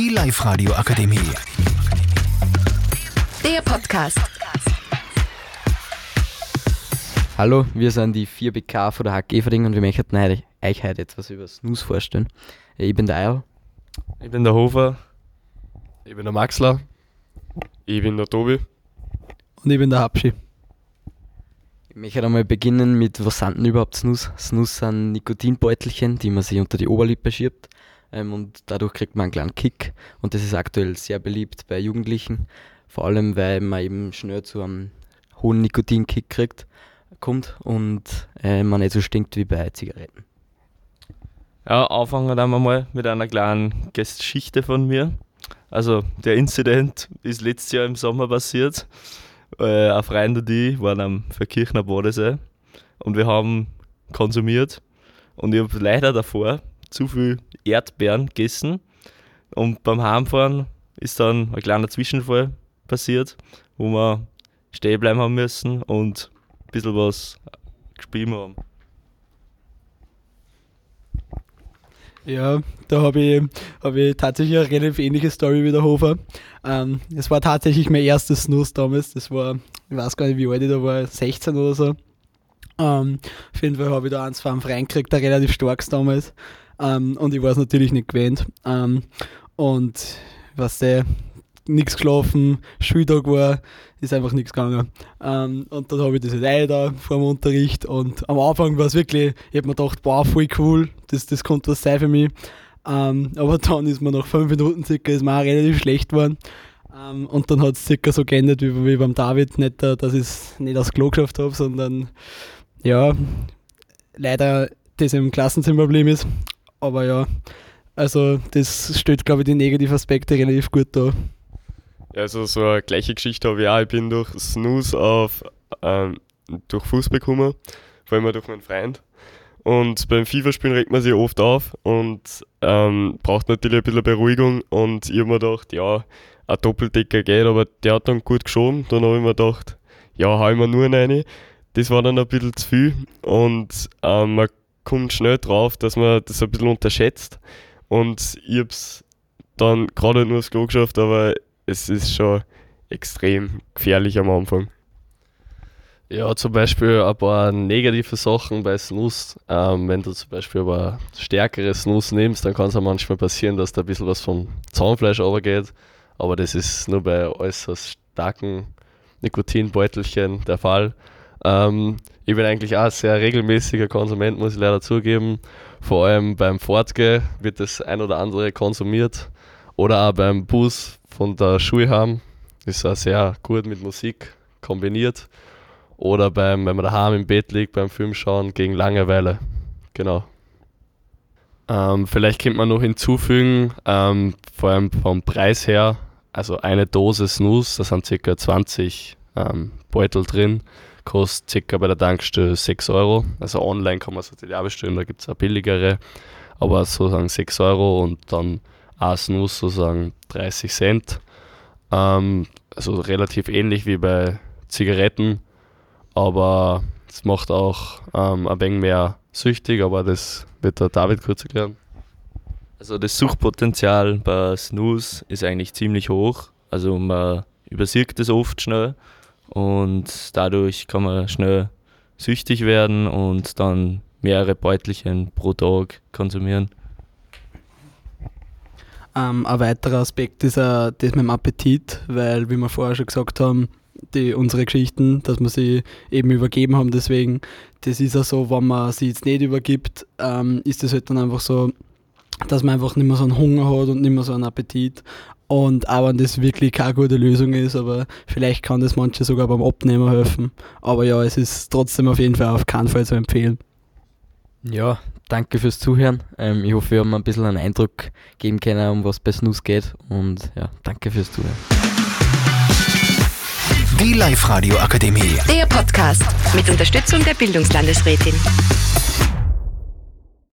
Die Live-Radio Akademie. Der Podcast. Hallo, wir sind die 4BK von der HG Everding und wir möchten euch heute etwas über Snooze vorstellen. Ich bin der Eil. Ich bin der Hofer. Ich bin der Maxler. Ich bin der Tobi. Und ich bin der Hapschi. Ich möchte einmal beginnen mit, was sind denn überhaupt Snus? Snus sind Nikotinbeutelchen, die man sich unter die Oberlippe schiebt ähm, und dadurch kriegt man einen kleinen Kick und das ist aktuell sehr beliebt bei Jugendlichen, vor allem weil man eben schnell zu einem hohen Nikotinkick kriegt, kommt und äh, man nicht so stinkt wie bei Zigaretten. Ja, anfangen wir mal mit einer kleinen Geschichte von mir. Also der Incident ist letztes Jahr im Sommer passiert. Äh, ein Freund und ich waren am Verkirchner Bodensee und wir haben konsumiert und ich habe leider davor zu viel Erdbeeren gegessen und beim Heimfahren ist dann ein kleiner Zwischenfall passiert, wo wir stehen bleiben haben müssen und ein bisschen was gespielt haben. Ja, da habe ich, hab ich tatsächlich eine relativ ähnliche Story wie der Hofer. Ähm, es war tatsächlich mein erstes Snus damals. Das war, ich weiß gar nicht, wie alt ich da war, 16 oder so. Ähm, auf jeden Fall habe ich da eins vom Freien gekriegt, der relativ starkes damals. Ähm, und ich war es natürlich nicht gewöhnt. Ähm, und was der nichts geschlafen, Schultag war, ist einfach nichts gegangen. Ähm, und dann habe ich diese Reihe da vor dem Unterricht und am Anfang war es wirklich, ich habe mir gedacht, wow, voll cool, das, das konnte was sein für mich. Ähm, aber dann ist mir nach fünf Minuten circa ist mir auch relativ schlecht geworden. Ähm, und dann hat es circa so geendet wie, wie beim David, nicht, äh, dass ich es nicht aufs Klo geschafft habe, sondern ja, leider das im Klassenzimmer geblieben ist. Aber ja, also das stellt, glaube ich, die negativen Aspekte relativ gut dar. Also so eine gleiche Geschichte habe ich auch. Ich bin durch Snooze auf ähm, durch Fuß bekommen, vor allem durch meinen Freund. Und beim FIFA-Spielen regt man sich oft auf und ähm, braucht natürlich ein bisschen Beruhigung. Und ich habe mir gedacht, ja, ein Doppeldecker geht, aber der hat dann gut geschoben. Dann habe ich mir gedacht, ja, hau ich mir nur eine. Das war dann ein bisschen zu viel und ähm, man kommt schnell drauf, dass man das ein bisschen unterschätzt. Und ich habe es dann gerade nur aufs Klo geschafft, aber es ist schon extrem gefährlich am Anfang. Ja, zum Beispiel ein paar negative Sachen bei Snus. Ähm, wenn du zum Beispiel aber stärkeres Snus nimmst, dann kann es auch manchmal passieren, dass da ein bisschen was vom Zahnfleisch runtergeht. Aber das ist nur bei äußerst starken Nikotinbeutelchen der Fall. Ähm, ich bin eigentlich auch ein sehr regelmäßiger Konsument, muss ich leider zugeben. Vor allem beim Fortgehen wird das ein oder andere konsumiert. Oder auch beim Bus von der Schule haben. Ist auch sehr gut mit Musik kombiniert. Oder beim, wenn man daheim im Bett liegt, beim Film schauen, gegen Langeweile. Genau. Ähm, vielleicht könnte man noch hinzufügen, ähm, vor allem vom Preis her, also eine Dose Snus, da sind ca. 20 ähm, Beutel drin, kostet ca. bei der Tankstelle 6 Euro. Also online kann man es natürlich auch bestellen, da gibt es auch billigere, aber sozusagen 6 Euro und dann ein Snus sozusagen 30 Cent. Ähm, also relativ ähnlich wie bei Zigaretten, aber es macht auch ähm, ein wenig mehr süchtig, aber das wird der David kurz erklären. Also das Suchtpotenzial bei Snooze ist eigentlich ziemlich hoch. Also man übersieht es oft schnell und dadurch kann man schnell süchtig werden und dann mehrere Beutelchen pro Tag konsumieren. Ähm, ein weiterer Aspekt ist auch das mit dem Appetit, weil, wie wir vorher schon gesagt haben, die, unsere Geschichten, dass wir sie eben übergeben haben. Deswegen, das ist ja so, wenn man sie jetzt nicht übergibt, ähm, ist es halt dann einfach so, dass man einfach nicht mehr so einen Hunger hat und nicht mehr so einen Appetit. Und auch wenn das wirklich keine gute Lösung ist, aber vielleicht kann das manche sogar beim Abnehmen helfen. Aber ja, es ist trotzdem auf jeden Fall auf keinen Fall zu empfehlen. Ja, danke fürs Zuhören. Ähm, ich hoffe, wir haben ein bisschen einen Eindruck geben können, um was bei Snus geht. Und ja, danke fürs Zuhören. Die Live-Radio Akademie. Der Podcast mit Unterstützung der Bildungslandesrätin.